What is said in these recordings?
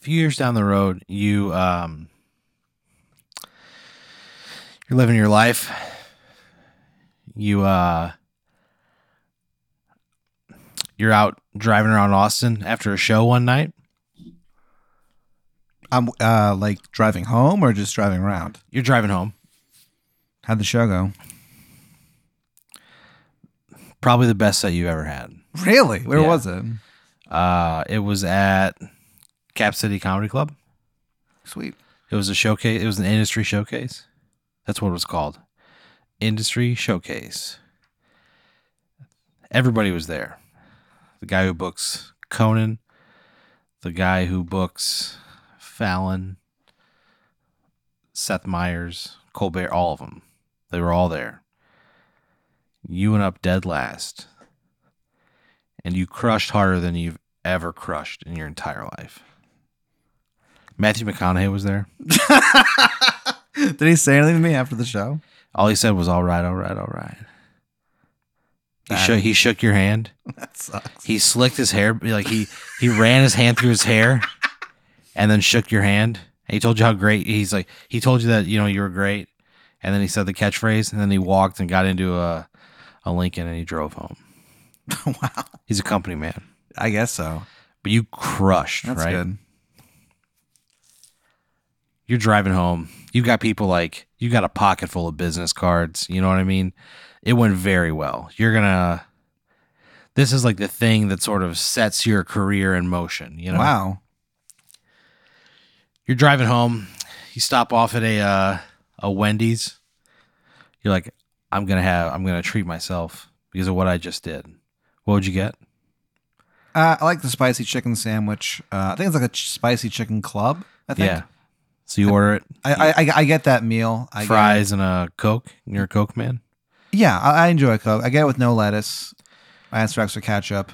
few years down the road, you um, you're living your life. You uh, you're out driving around Austin after a show one night. I'm uh like driving home or just driving around. You're driving home. How'd the show go? Probably the best set you've ever had. Really? Where Yeah. was it? Uh, it was at Cap City Comedy Club. Sweet. It was a showcase. It was an industry showcase. That's what it was called. Industry showcase. Everybody was there. The guy who books Conan, the guy who books Fallon, Seth Meyers, Colbert, all of them. They were all there. You went up dead last. And you crushed harder than you've ever crushed in your entire life. Matthew McConaughey was there. Did he say anything to me after the show? All he said was "all right, all right, all right." He shook. He shook your hand. That sucks. He slicked his hair. Like he he ran his hand through his hair, and then shook your hand. And he told you how great. He's like he told you that you know you were great, and then he said the catchphrase, and then he walked and got into a a Lincoln and he drove home. wow. He's a company man, I guess so. but you crushed. That's right? good. You're driving home. You've got people like you got a pocket full of business cards. You know what I mean? It went very well. You're gonna. This is like the thing that sort of sets your career in motion. You know. Wow. You're driving home. You stop off at a uh, a Wendy's. You're like, I'm gonna have. I'm gonna treat myself because of what I just did. What would you get? Uh, I like the spicy chicken sandwich. Uh, I think it's like a ch- spicy chicken club. I think. Yeah. So you order it, I, I, I get that meal. I fries and a Coke. You're a Coke man. yeah, I, I enjoy Coke. I get it with no lettuce. I ask for extra ketchup.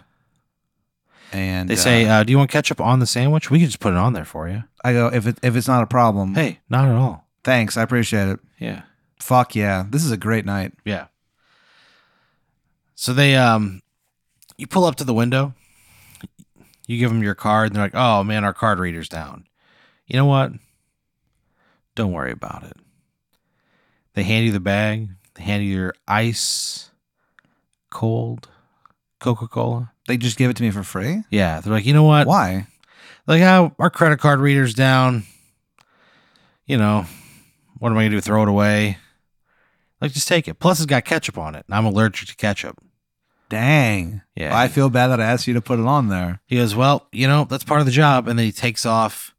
And They say, uh, uh, "Do you want ketchup on the sandwich? We can just put it on there for you." I go if it if it's not a problem. Hey, not at all. thanks, I appreciate it. Yeah, Fuck yeah, this is a great night. yeah. So they, um, you pull up to the window. You give them your card, and they're like, "Oh man, our card reader's down." You know what? Don't worry about it. They hand you the bag. They hand you your ice cold Coca Cola. They just give it to me for free. Yeah, they're like, you know what? Why? like how our credit card reader's down. You know, what am I gonna do? Throw it away? Like, just take it. Plus, it's got ketchup on it. and I'm allergic to ketchup. Dang. Yeah. I feel bad that I asked you to put it on there. He goes, well, you know, that's part of the job. And then he takes off.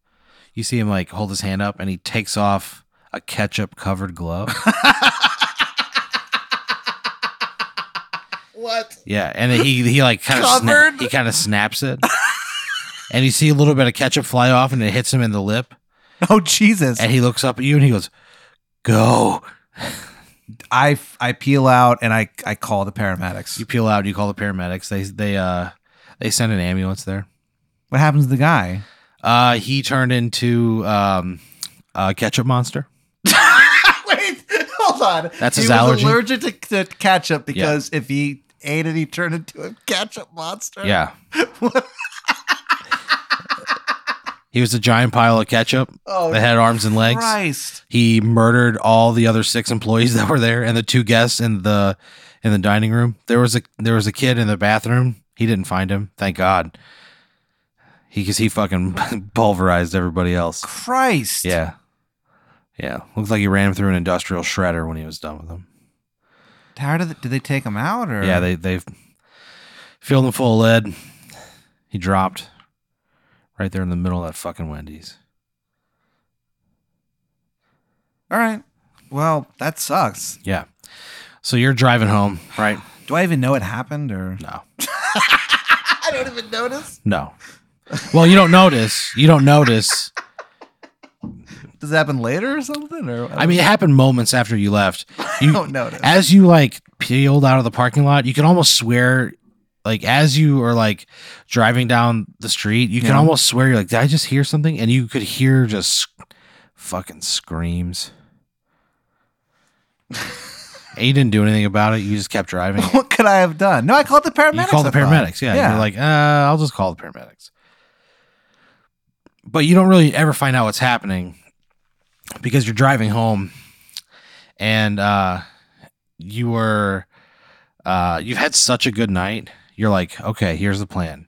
You see him like hold his hand up, and he takes off a ketchup covered glove. What? yeah, and then he he like kind of sna- he kind of snaps it, and you see a little bit of ketchup fly off, and it hits him in the lip. Oh Jesus! And he looks up at you, and he goes, "Go." I I peel out and I I call the paramedics. You peel out. And you call the paramedics. They they uh they send an ambulance there. What happens to the guy? Uh, he turned into um a ketchup monster. Wait, hold on. That's he his was allergy? allergic to, to ketchup because if he ate it, he turned into a ketchup monster. Yeah. he was a giant pile of ketchup Oh, that had arms and legs. Christ. He murdered all the other six employees that were there and the two guests in the in the dining room. There was a there was a kid in the bathroom. He didn't find him. Thank God. He cause he fucking pulverized everybody else. Christ. Yeah. Yeah. Looks like he ran through an industrial shredder when he was done with them. How did they, did they take him out or? Yeah, they they filled him full of lead. He dropped right there in the middle of that fucking Wendy's. All right. Well, that sucks. Yeah. So you're driving home, right? Do I even know it happened or? No. I don't even notice. No. Well, you don't notice. You don't notice. Does it happen later or something? Or I mean, it happened moments after you left. You don't notice. As you like peeled out of the parking lot, you can almost swear like as you are like driving down the street, you can Yeah. almost swear you're like, did I just hear something? And you could hear just fucking screams. and you didn't do anything about it. You just kept driving. what could I have done? No, I called the paramedics. You called the I thought. paramedics. Yeah. You're like, uh, I'll just call the paramedics. But you don't really ever find out what's happening because you're driving home and uh you were uh you've had such a good night. You're like okay here's the plan.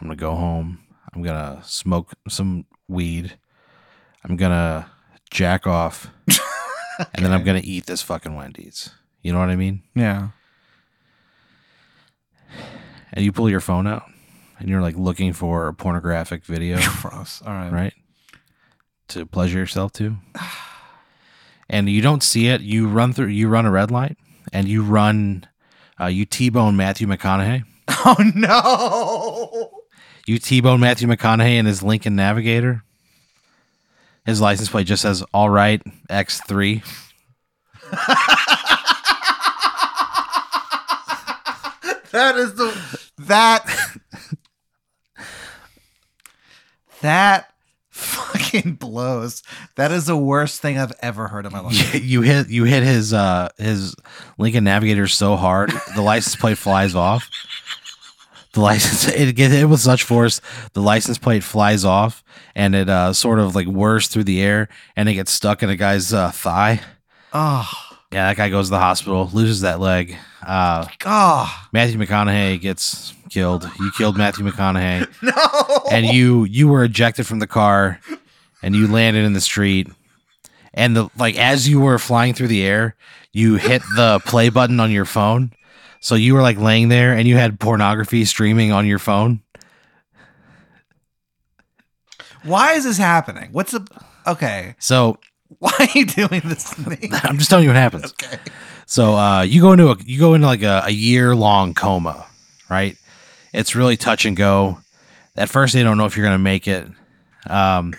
I'm gonna go home. I'm gonna smoke some weed. I'm gonna jack off. And then i'm gonna eat this fucking wendy's. You know what i mean? Yeah. and you pull your phone out and you're like looking for a pornographic video Gross. All right. right? To pleasure yourself to. And you don't see it. You run through. You run a red light, and you run. Uh, you t-bone Matthew McConaughey. Oh no. You t-bone Matthew McConaughey in his Lincoln Navigator. His license plate just says "All right X 3 That is the that that fucking blows. That is the worst thing I've ever heard in my life. You hit you hit his uh his Lincoln Navigator so hard the license plate flies off. The license it gets hit with such force the license plate flies off and it uh sort of like whirs through the air and it gets stuck in a guy's uh, thigh. Oh, Yeah, that guy goes to the hospital, loses that leg. Uh oh Matthew McConaughey gets killed. You killed Matthew McConaughey. no. and you you were ejected from the car and you landed in the street and the like as you were flying through the air you hit the play button on your phone so you were like laying there and you had pornography streaming on your phone Why is this happening? What's the okay? so Why are you doing this to me? i'm just telling you what happens Okay. so uh you go into a you go into like a, a year long coma right it's really touch and go at first they don't know if you're gonna make it um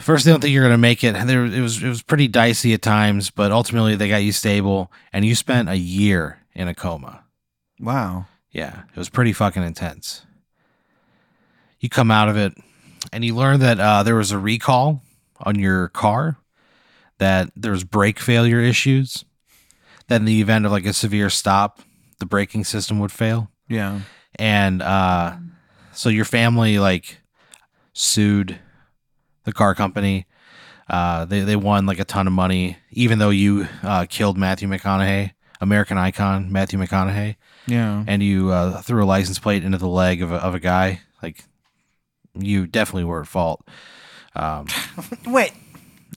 First, they don't think you're going to make it. There, it was it was pretty dicey at times, but ultimately they got you stable, and you spent a year in a coma. Wow. Yeah, it was pretty fucking intense. You come out of it, and you learn that uh, there was a recall on your car, that there was brake failure issues, that in the event of like a severe stop, the braking system would fail, Yeah. and uh, so your family like sued the car company. Uh, they they won like a ton of money, even though you uh, killed Matthew McConaughey, American icon Matthew McConaughey Yeah. and you uh, threw a license plate into the leg of a, of a guy, like you definitely were at fault. Um, Wait,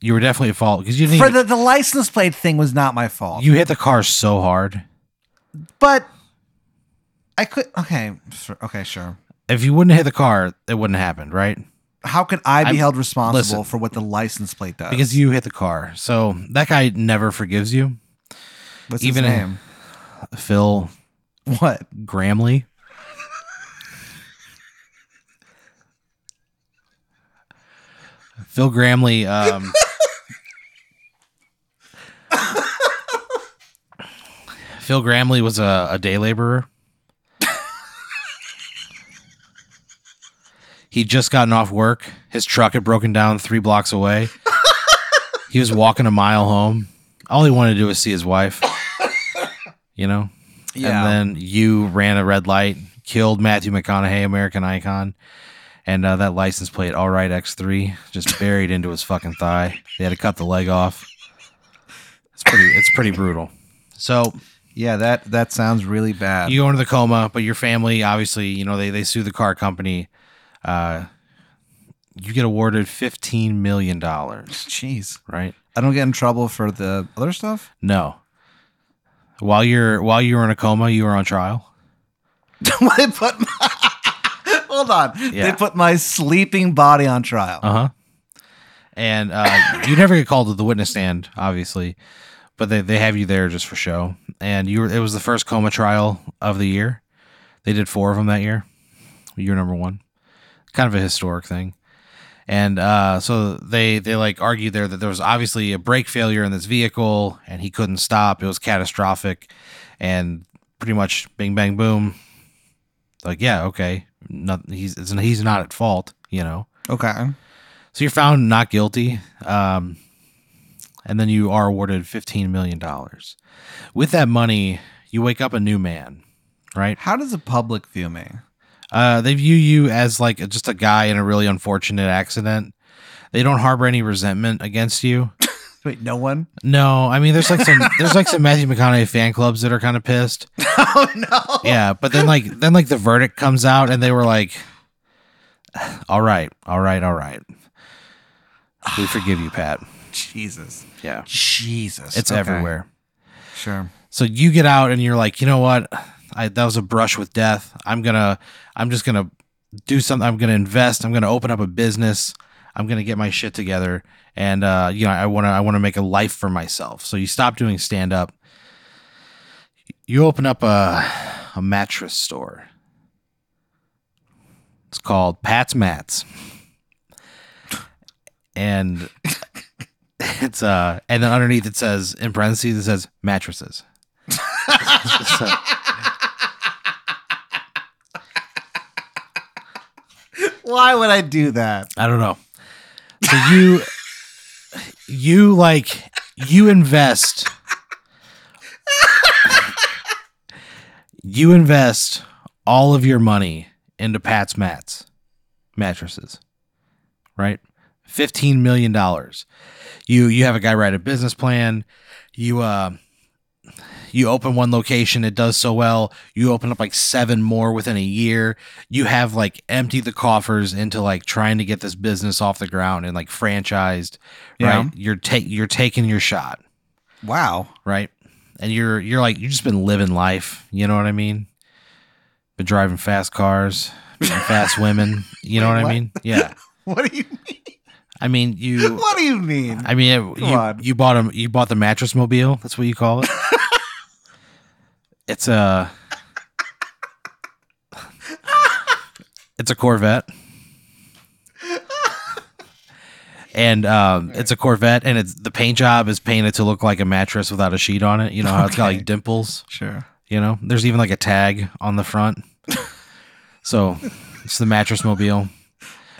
you were definitely at fault because you didn't. for even- the the license plate thing was not my fault. you hit the car so hard. But I could. Okay. sure, Okay. Sure. If you wouldn't have hit the car, it wouldn't have happened, right? How can I be I'm- held responsible listen. for what the license plate does? Because you hit the car. So that guy never forgives you. what's even- his name? Phil What? Gramley. Phil Gramley. Um, Phil Gramley was a, a day laborer. He'd just gotten off work. His truck had broken down three blocks away. he was walking a mile home. All he wanted to do was see his wife. You know? Yeah. And then you ran a red light, killed Matthew McConaughey, American icon, and uh, that license plate, all right, X3, just buried into his fucking thigh. They had to cut the leg off. It's pretty. It's pretty brutal. So yeah. That that sounds really bad. you go into the coma, but your family, obviously, you know, they they sue the car company. Uh, you get awarded fifteen million dollars, Jeez. right? I don't get in trouble for the other stuff. No. While you're while you were in a coma, you were on trial. they put. My, hold on. Yeah. They put my sleeping body on trial. Uh huh. And uh, you never get called to the witness stand, obviously, but they, they have you there just for show. And you were it was the first coma trial of the year. They did four of them that year. You were number one. Kind of a historic thing. And uh, so they they like argued there that there was obviously a brake failure in this vehicle, and he couldn't stop. It was catastrophic, and pretty much bing bang boom. Like yeah, okay, not, he's it's, he's not at fault, you know. Okay. So you're found not guilty, um, and then you are awarded fifteen million dollars. With that money, you wake up a new man, right? How does the public view me? Uh, they view you as like just a guy in a really unfortunate accident. They don't harbor any resentment against you. Wait, no one? No, I mean there's like some there's like some Matthew McConaughey fan clubs that are kind of pissed. oh no. Yeah, but then like then like the verdict comes out and they were like, "All right, all right, all right, we forgive you, Pat." Jesus. Yeah, Jesus. it's Okay. everywhere. Sure. So you get out and you're like, you know what? I that was a brush with death. I'm gonna I'm just gonna do something. I'm gonna invest. I'm gonna open up a business. I'm gonna get my shit together. And uh, you know, I wanna I wanna make a life for myself. So you stop doing stand up. You open up a a mattress store. It's called Pat's Mats. And it's uh and then underneath it says in parentheses it says mattresses. So- Why would I do that? I don't know. So you you like you invest you invest all of your money into Pat's mats mattresses. Right? 15 million dollars. You you have a guy write a business plan. You uh you open one location, it does so well. You open up like seven more within a year. You have like emptied the coffers into like trying to get this business off the ground and like franchised, Yeah. right? You're take you're taking your shot, Wow. right? And you're you're like you've just been living life. You know what I mean? Been driving fast cars, fast women. You know Wait, what, I mean? Yeah. What do you mean? I mean you. What do you mean? I mean you, on. you bought a you bought the mattress mobile. That's what you call it. it's a. It's a Corvette. And um, it's a Corvette, and it's the paint job is painted to look like a mattress without a sheet on it. You know how it's got like dimples. Sure. You know, there's even like a tag on the front. so it's the mattress mobile.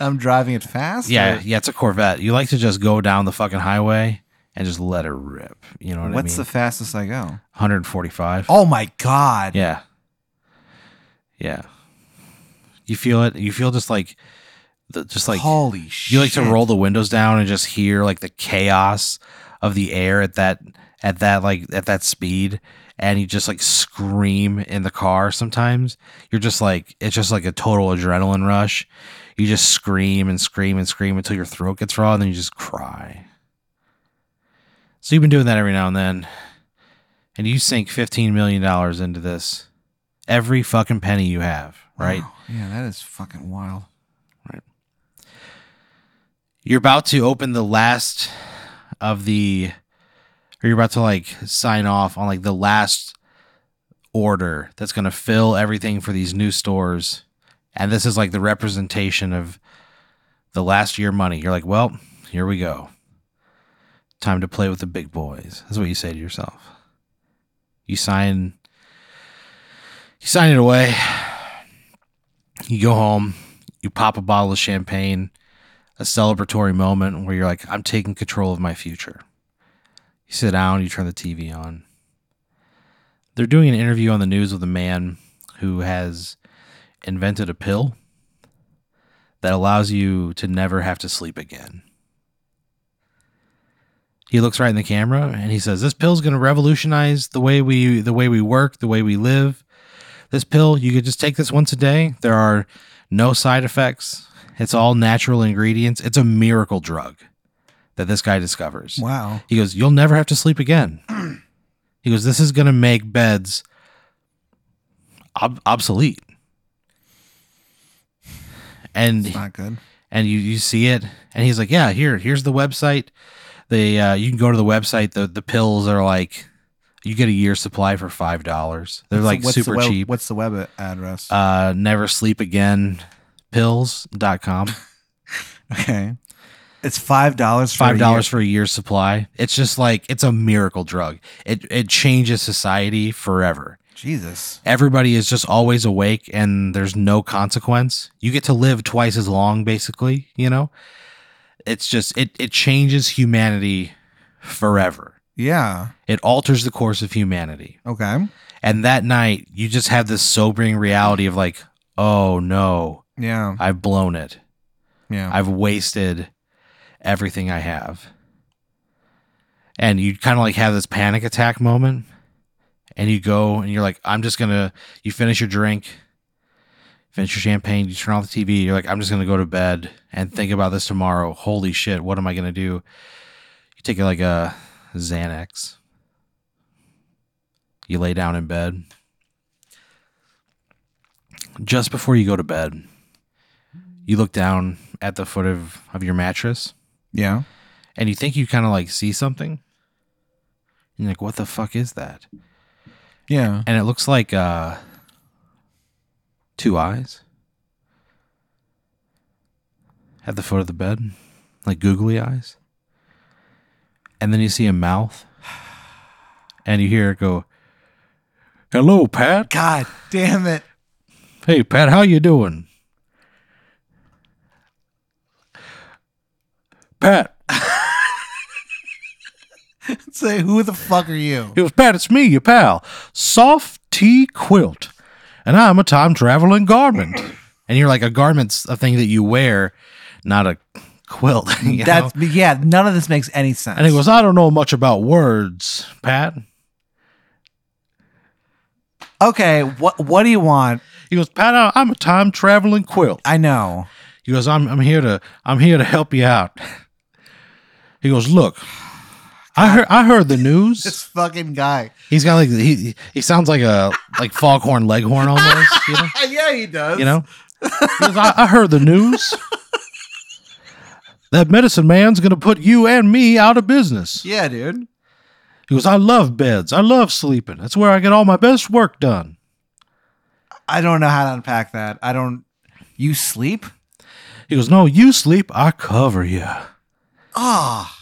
I'm driving it fast. Yeah, or- yeah, it's a Corvette. You like to just go down the fucking highway and just let it rip. You know what What's I the fastest I go? 145. Oh my god. Yeah. Yeah. You feel it. You feel just like the just like holy shit. you like to roll the windows down and just hear like the chaos of the air at that at that like at that speed and you just like scream in the car sometimes you're just like it's just like a total adrenaline rush you just scream and scream and scream until your throat gets raw and then you just cry so you've been doing that every now and then and you sink 15 million dollars into this every fucking penny you have right Wow. Yeah, that is fucking wild. Right. You're about to open the last of the or you're about to like sign off on like the last order that's going to fill everything for these new stores and this is like the representation of the last year money. You're like well here we go. Time to play with the big boys. That's what you say to yourself. You sign you sign it away. You go home. You pop a bottle of champagne a celebratory moment where you're like, I'm taking control of my future. You sit down, you turn the TV on. They're doing an interview on the news with a man who has invented a pill that allows you to never have to sleep again. He looks right in the camera and he says, "This pill's going to revolutionize the way we the way we work, the way we live. This pill, you could just take this once a day. There are no side effects. It's all natural ingredients. It's a miracle drug that this guy discovers. Wow. He goes, You'll never have to sleep again. he goes, This is going to make beds ob- obsolete. And It's not good. and you, you see it and he's like yeah here here's the website the uh, you can go to the website the the pills are like you get a year's supply for five dollars they're What's like the super web- cheap What's the web address? uh never sleep again pills.com okay. It's five dollars. five dollars for a year's supply it's just like it's a miracle drug it it changes society forever Jesus. everybody is just always awake and there's no consequence. You get to live twice as long, basically, you know? It's just, it, it changes humanity forever. Yeah. It alters the course of humanity. Okay. And that night, you just have this sobering reality of like, oh no, Yeah. I've blown it. Yeah. I've wasted everything I have. And you kind of like have this panic attack moment. And you go and you're like, I'm just to, you finish your drink, finish your champagne, you turn off the TV. You're like, I'm just to go to bed and think about this tomorrow. Holy shit, what am I to do? You take like a Xanax. You lay down in bed. Just before you go to bed, you look down at the foot of, of your mattress yeah. and you think you kind of like see something. And you're like, what the fuck is that? Yeah. And it looks like uh two eyes at the foot of the bed, like googly eyes. And then you see a mouth, and you hear it go, "Hello, Pat. God damn it. Hey, Pat, how you doing?" Pat, Say, who the fuck are you? It was Pat, it's me, your pal, Soft T Quilt, and I'm a time traveling garment. and you're like a garment's a thing that you wear, not a quilt. you know? That's yeah. None of this makes any sense. and he goes, I don't know much about words, Pat. okay. What What do you want? He goes, Pat, I'm a time traveling quilt. I know. He goes, I'm I'm here to I'm here to help you out. He goes, look, I heard I heard the news. This fucking guy. He's got like he he sounds like a like foghorn leghorn almost. You know. yeah, he does. You know, He goes, I, I heard the news. That medicine man's gonna put you and me out of business. Yeah, dude. He goes, I love beds. I love sleeping. That's where I get all my best work done. I don't know how to unpack that. I don't. You sleep? He goes, No, you sleep, I cover you. Oh. Ah.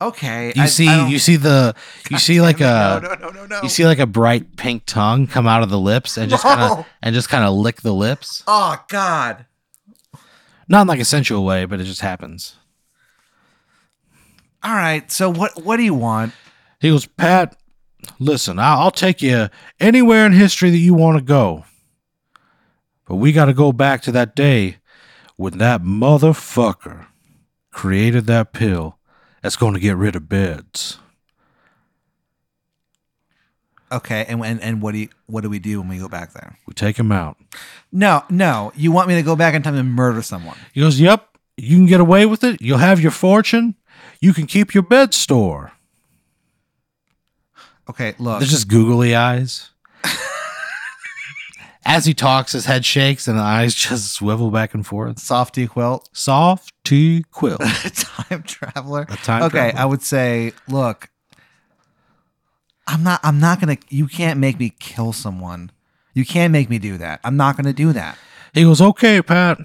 Okay. You I- see, I you see the, you see like a, no, no, no, no. you see like a bright pink tongue come out of the lips and just kind of and just kind of lick the lips. Oh God. Not in like a sensual way, but it just happens. All right. So what? What do you want? He goes, Pat, listen, I- I'll take you anywhere in history that you want to go. But we got to go back to that day when that motherfucker created that pill that's going to get rid of beds. Okay. And and and what do you? What do we do when we go back there? We take him out. No, no. You want me to go back in time and murder someone? He goes, Yep, you can get away with it. You'll have your fortune. You can keep your bed store. Okay. look. They're just googly eyes. As he talks, his head shakes and the eyes just swivel back and forth. Softy quilt. Soft quilt. time traveler. A time okay, traveler. I would say, look, I'm not. I'm not gonna. You can't make me kill someone. You can't make me do that. I'm not gonna do that. He goes, Okay, Pat.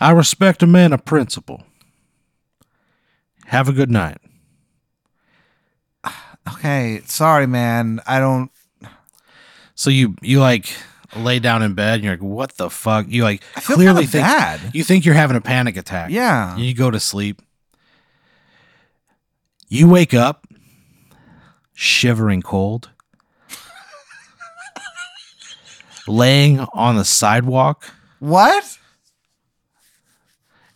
I respect a man of principle. Have a good night. Okay, sorry, man. I don't. So you you like lay down in bed and you're like, what the fuck? You like clearly think bad. you think you're having a panic attack. Yeah. You go to sleep. You wake up shivering cold. laying on the sidewalk What?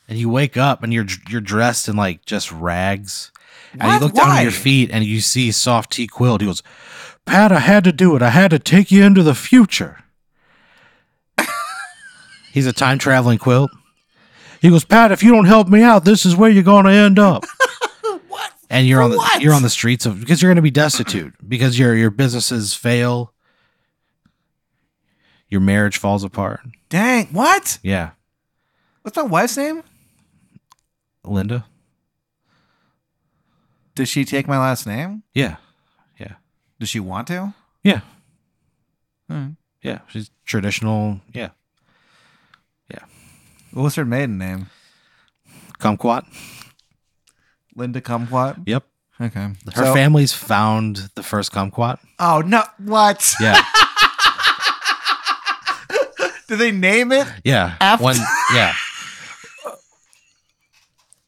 and you wake up and you're you're dressed in like just rags. And you What? look down Why? at your feet and you see soft tea quilt. He goes, Pat, I had to do it. I had to take you into the future. He's a time traveling quilt. He goes, Pat, if you don't help me out, this is where you're gonna end up. What? And you're For on the what? you're on the streets of because you're gonna be destitute because your your businesses fail. Your marriage falls apart. Dang. What? Yeah. What's my wife's name? Linda? Does she take my last name? Yeah. Does she want to? Yeah. Yeah. She's traditional. Yeah. Yeah. What's her maiden name? Kumquat. Linda Kumquat. Yep. Okay. Her So- family's found the first kumquat. Oh no! What? Yeah. Do they name it? Yeah. After- One yeah.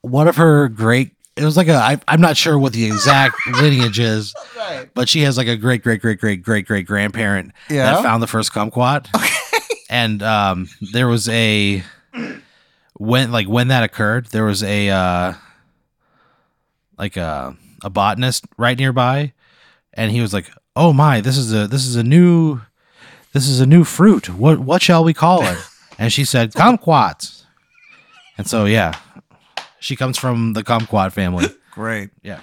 One of her great it was like a I, I'm not sure what the exact lineage is, Right. but she has like a great great great great great great grandparent Yeah. that found the first kumquat. and um, there was a when like when that occurred, there was a uh, like a a botanist right nearby, and he was like, "Oh my, this is a this is a new this is a new fruit. What what shall we call it?" And she said, "Kumquats." And so yeah, she comes from the kumquat family. Great. Yeah.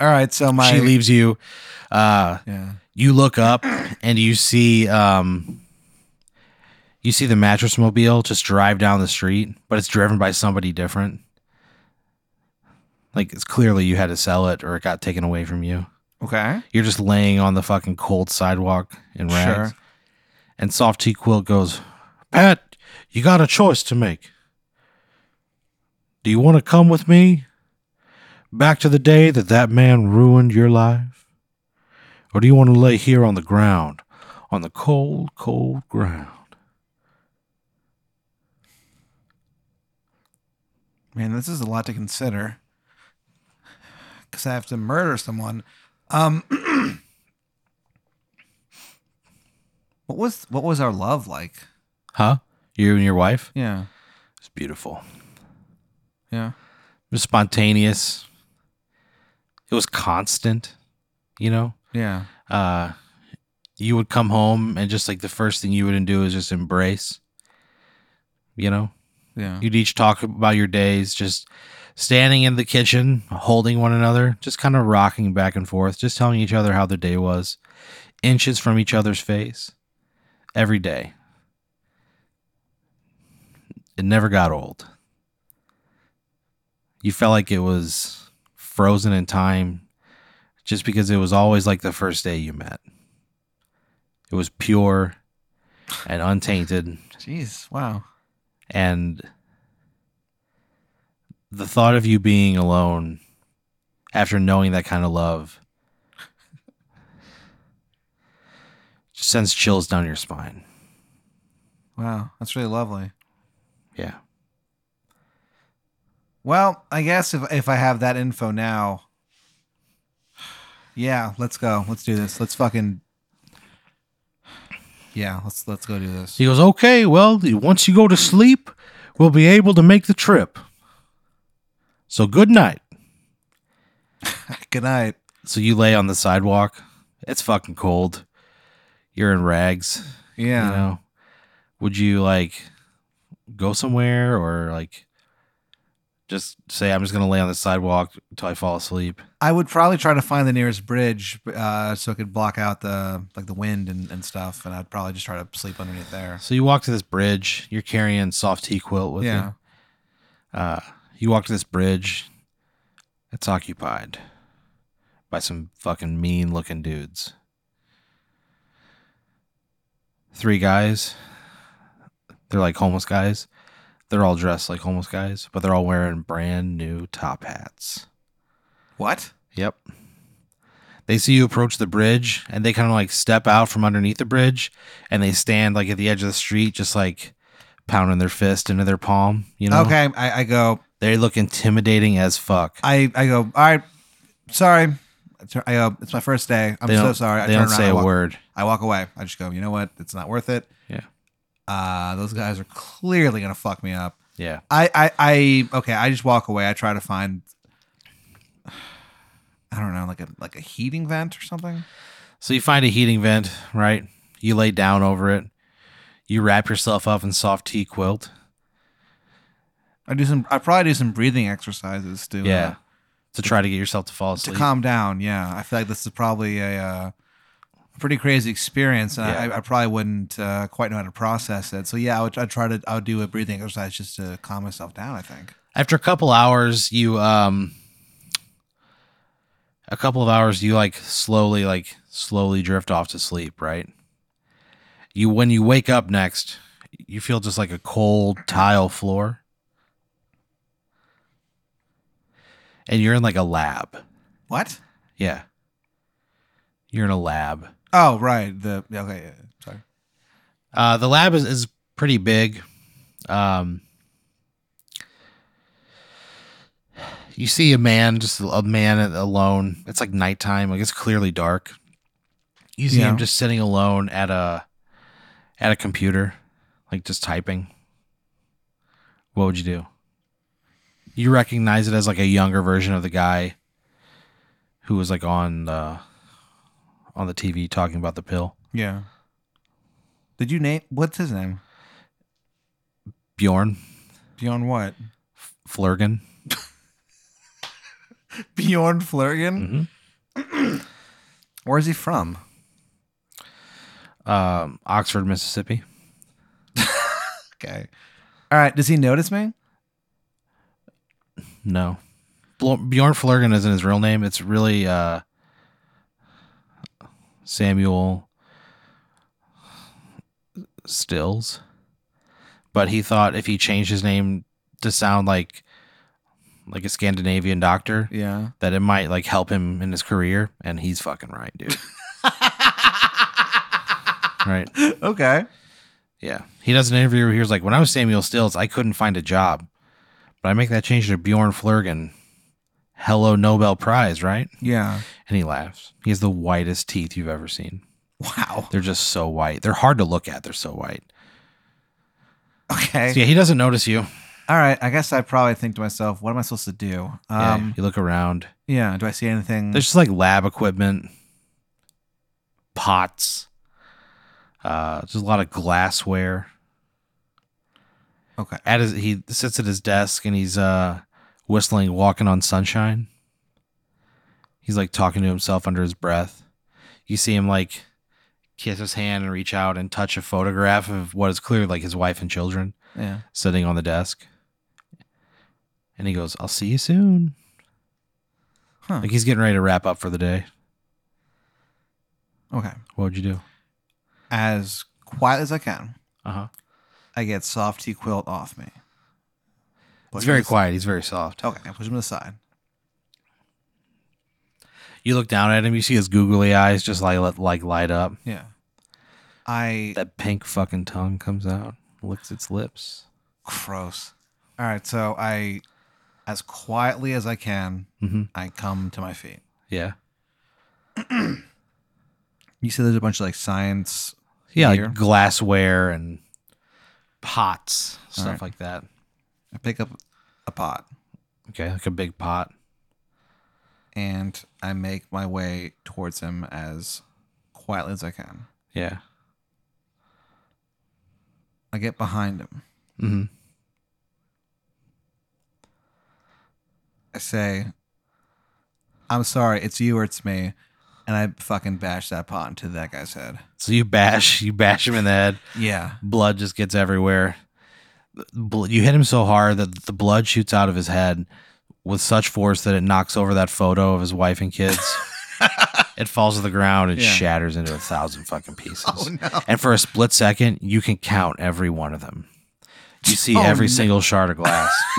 All right. So my she leaves you. Uh, Yeah. you look up and you see um you see the mattress mobile just drive down the street but it's driven by somebody different like it's clearly you had to sell it or it got taken away from you Okay. you're just laying on the fucking cold sidewalk in rags Sure. and soft t quilt goes pat you got a choice to make do you want to come with me back to the day that that man ruined your life or do you want to lay here on the ground on the cold cold ground Man, this is a lot to consider. Because I have to murder someone. Um. what was what was our love like? huh you and your wife Yeah. it's beautiful Yeah. it was spontaneous it was constant you know Yeah. uh you would come home and just like the first thing you wouldn't do is just embrace you know Yeah. you'd each talk about your days just standing in the kitchen holding one another just kind of rocking back and forth just telling each other how the day was inches from each other's face every day it never got old you felt like it was frozen in time just because it was always like the first day you met it was pure and untainted Jeez. Wow. and the thought of you being alone after knowing that kind of love just sends chills down your spine. Wow. That's really lovely. Yeah. Well, I guess if if I have that info now, yeah, let's go. Let's do this. Let's fucking yeah. Let's let's go do this. He goes, okay, well, once you go to sleep, we'll be able to make the trip. So good night. Good night. So you lay on the sidewalk. It's fucking cold. You're in rags. Yeah. You know, would you like go somewhere or like just say I'm just gonna lay on the sidewalk until I fall asleep? I would probably try to find the nearest bridge uh, so it could block out the like the wind and, and stuff, and I'd probably just try to sleep underneath there. So you walk to this bridge. You're carrying soft tea quilt with yeah. you. Uh, you walk to this bridge. It's occupied by some fucking mean looking dudes. Three guys. They're like homeless guys. They're all dressed like homeless guys, but they're all wearing brand new top hats. What? Yep. They see you approach the bridge and they kind of like step out from underneath the bridge and they stand like at the edge of the street, just like pounding their fist into their palm. You know? Okay. I, I go. They look intimidating as fuck. I I go. All right. Sorry. I go. It's my first day. I'm they so don't, sorry. I They turn don't around, say I a walk, word. I walk away. I just go. You know what? It's not worth it. Uh, those guys are clearly gonna fuck me up. Yeah. I, I, I, okay. I just walk away. I try to find, I don't know, like a like a heating vent or something. So you find a heating vent, right? You lay down over it. You wrap yourself up in soft tea quilt. I do some. I probably do some breathing exercises to Yeah. uh, To try to get yourself to fall asleep. to calm down. Yeah, I feel like this is probably a, uh, pretty crazy experience, and Yeah. I, I probably wouldn't uh, quite know how to process it. So yeah, I would I'd try to I would do a breathing exercise just to calm myself down. I think. After a couple hours, you um a couple of hours you like slowly like slowly drift off to sleep, right? You when you wake up next, you feel just like a cold tile floor. And you're in like a lab. What? Yeah. You're in a lab. Oh right. The yeah, okay. Yeah, sorry. Uh, the lab is, is pretty big. Um, you see a man, just a man alone. It's like nighttime. Like it's clearly dark. You see Yeah. him just sitting alone at a at a computer. like just typing, what would you do? You recognize it as like a younger version of the guy who was like on the on the TV talking about the pill. Yeah. Did you name what's his name? Bjorn Bjorn what? Flurgan. Bjorn Flurgan? Mm-hmm. Where's he from? Um, Oxford, Mississippi. Okay. All right. Does he notice me? No. Bjorn Flurgan isn't his real name. It's really uh, Samuel Stills. But he thought if he changed his name to sound like like a Scandinavian doctor, Yeah. that it might like help him in his career, and he's fucking right, dude. right? Okay. Yeah. He does an interview where he was like, When I was Samuel Stills, I couldn't find a job. But I make that change to Bjorn Flurgan. Hello, Nobel Prize, right? Yeah. And he laughs. He has the whitest teeth you've ever seen. Wow. They're just so white. They're hard to look at. They're so white. Okay. So yeah, he doesn't notice you. All right. I guess I probably think to myself, what am I supposed to do? Yeah, Um, you look around. yeah. Do I see anything? There's just like lab equipment, pots, uh, just a lot of glassware. Okay. At his, he sits at his desk and he's uh, whistling "Walking on Sunshine." He's like talking to himself under his breath. You see him like kiss his hand and reach out and touch a photograph of what is clearly like his wife and children Yeah. sitting on the desk. And he goes, "I'll see you soon." Huh. Like he's getting ready to wrap up for the day. Okay. What would you do? As quiet as I can, Uh huh. I get softy quilt off me. It's Push very quiet. He's very soft. Okay. I push him aside. You look down at him. You see his googly eyes just like like light up. Yeah. I That pink fucking tongue comes out, licks its lips. gross. All right. So I, as quietly as I can, Mm-hmm. I come to my feet. Yeah. You see, there's a bunch of like science. Yeah, Gear. like glassware and pots, stuff Alright. like that. I pick up a pot Okay, like a big pot. and I make my way towards him as quietly as I can. Yeah. I get behind him. Mm-hmm. I say, "I'm sorry, it's you or it's me," and I fucking bash that pot into that guy's head. So you bash, you bash him in the head. Yeah. Blood just gets everywhere. You hit him so hard that the blood shoots out of his head with such force that it knocks over that photo of his wife and kids. it falls to the ground and Yeah. shatters into a thousand fucking pieces. Oh no. And for a split second, you can count every one of them. You see Oh, every no. single shard of glass.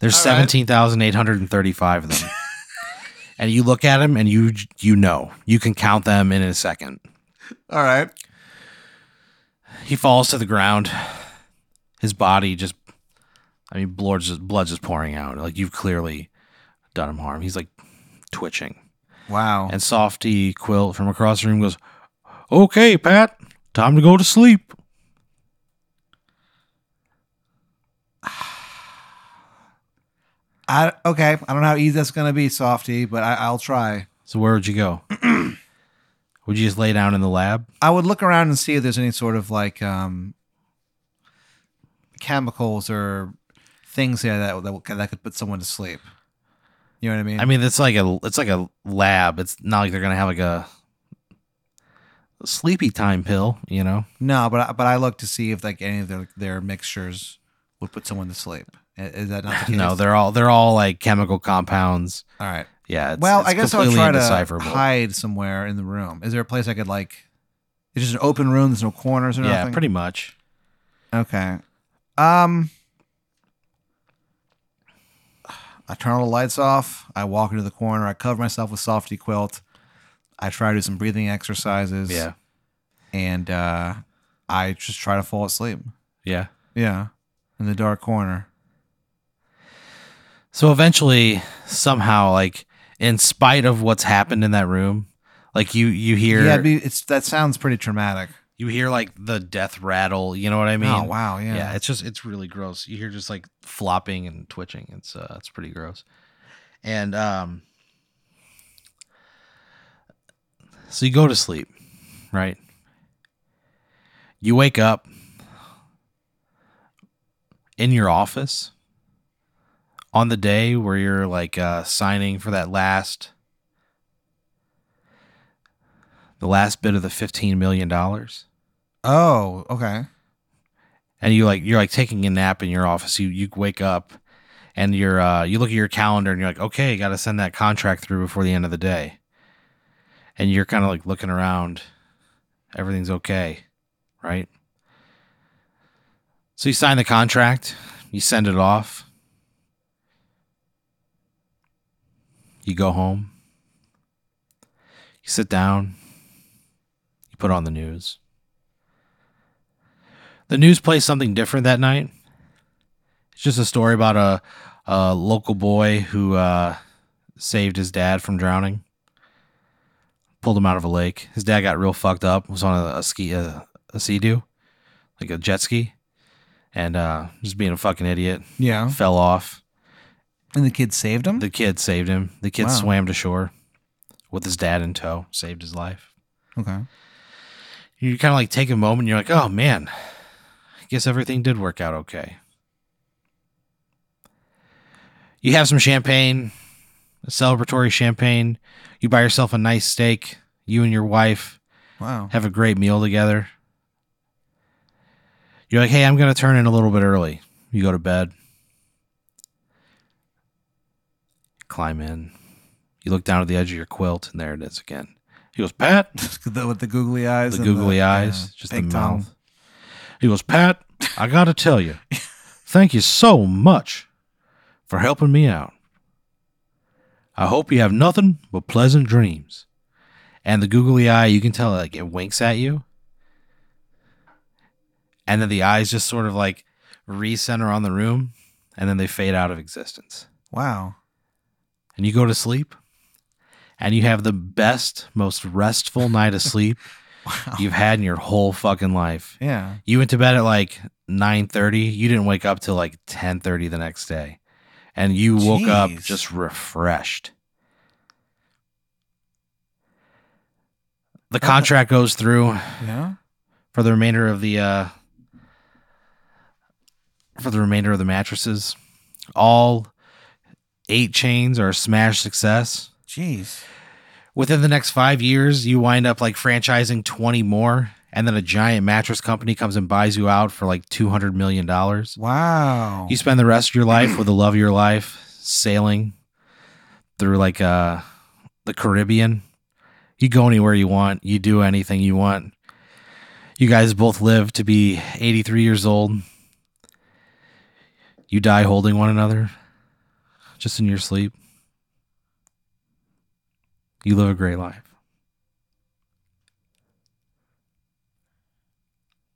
There's All right. 17,835 of them. and you look at them and you you know. You can count them in a second. All right. He falls to the ground. His body just I mean blood's just blood's just pouring out. Like you've clearly done him harm. He's like twitching. Wow. And Softy Quilt from across the room goes, "Okay, Pat, time to go to sleep." I okay. I don't know how easy that's gonna be, softy, but I, I'll try. So where would you go? would you just lay down in the lab? I would look around and see if there's any sort of like um, chemicals or things there that that, that could put someone to sleep. You know what I mean? I mean, it's like a it's like a lab. It's not like they're gonna have like a, a sleepy time pill, you know? no, but I, but I look to see if like any of their their mixtures would put someone to sleep. Is that not the case? No, they're all they're all like chemical compounds. all right. Yeah. It's, well, it's I guess I'll try to hide somewhere in the room. Is there a place I could like? It's just an open room. There's no corners or Yeah, nothing. pretty much. Okay. Um I turn all the lights off. I walk into the corner. I cover myself with softy quilt. I try to do some breathing exercises. Yeah, And uh I just try to fall asleep. yeah. Yeah. In the dark corner. So eventually, somehow, like in spite of what's happened in that room, like you you hear yeah, be, it's that sounds pretty traumatic. You hear like the death rattle. You know what I mean? oh wow, yeah. yeah. It's just it's really gross. You hear just like flopping and twitching. It's uh it's pretty gross. And um so you go to sleep, right? You wake up in your office on the day where you're like uh signing for that last the last bit of the 15 million dollars oh, okay. and you like you're like taking a nap in your office. You you wake up and you're uh you look at your calendar and you're like okay got to send that contract through before the end of the day. And you're kind of like looking around. Everything's okay right? So you sign the contract you send it off. You go home. You sit down. You put on the news the news plays something different that night. It's just a story about a, a local boy who uh, saved his dad from drowning, pulled him out of a lake. His dad got real fucked up. Was on a, a ski a, a sea doo, like a jet ski, and uh, just being a fucking idiot, Yeah. fell off. And the kid saved him. The kid saved him. The kid Wow. swam to shore with his dad in tow, saved his life. okay. you kind of like take a moment and you're like, oh man, guess everything did work out okay. You have some champagne, a celebratory champagne. You buy yourself a nice steak. You and your wife Wow. have a great meal together. You're like, hey, I'm going to turn in a little bit early. You go to bed, climb in. You look down at the edge of your quilt, and there it is again. He goes, Pat, the, with the googly eyes. the googly eyes, yeah, just the big tongue. He goes, Pat, I got to tell you, thank you so much for helping me out. I hope you have nothing but pleasant dreams. And the googly eye, you can tell like it winks at you. And then the eyes just sort of like recenter on the room and then they fade out of existence. Wow. And you go to sleep and you have the best, most restful night of sleep Wow. you've had in your whole fucking life. yeah. You went to bed at like 9:30. You didn't wake up till like 10:30 the next day. And you woke up just refreshed. The contract goes through Yeah. for the remainder of the uh for the remainder of the mattresses. All eight chains are a smash success. Jeez. Within the next five years, you wind up like franchising 20 more, and then a giant mattress company comes and buys you out for like $200 million. Wow. You spend the rest of your life with the love of your life sailing through like uh, the Caribbean. You go anywhere you want, you do anything you want. You guys both live to be 83 years old. You die holding one another just in your sleep. You live a great life.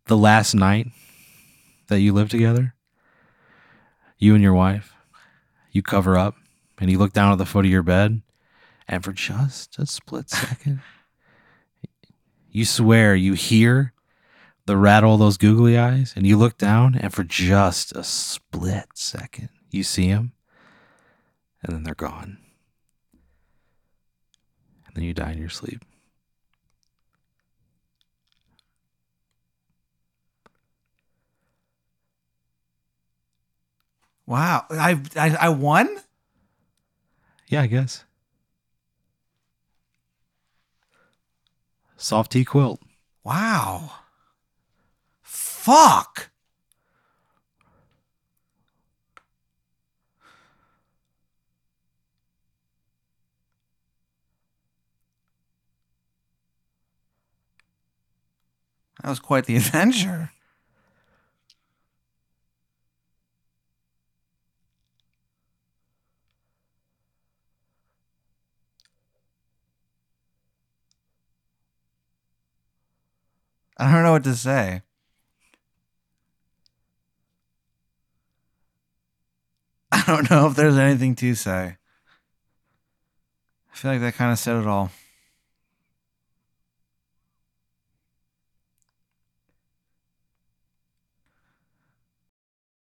The last night that you live together, you and your wife, you cover up and you look down at the foot of your bed, and for just a split second, you swear you hear the rattle of those googly eyes, and you look down, and for just a split second, you see them, and then they're gone. And then you die in your sleep. wow. I, I I won. Yeah, I guess. Soft tea quilt. Wow. Fuck. That was quite the adventure. I don't know what to say. I don't know if there's anything to say. I feel like that kind of said it all.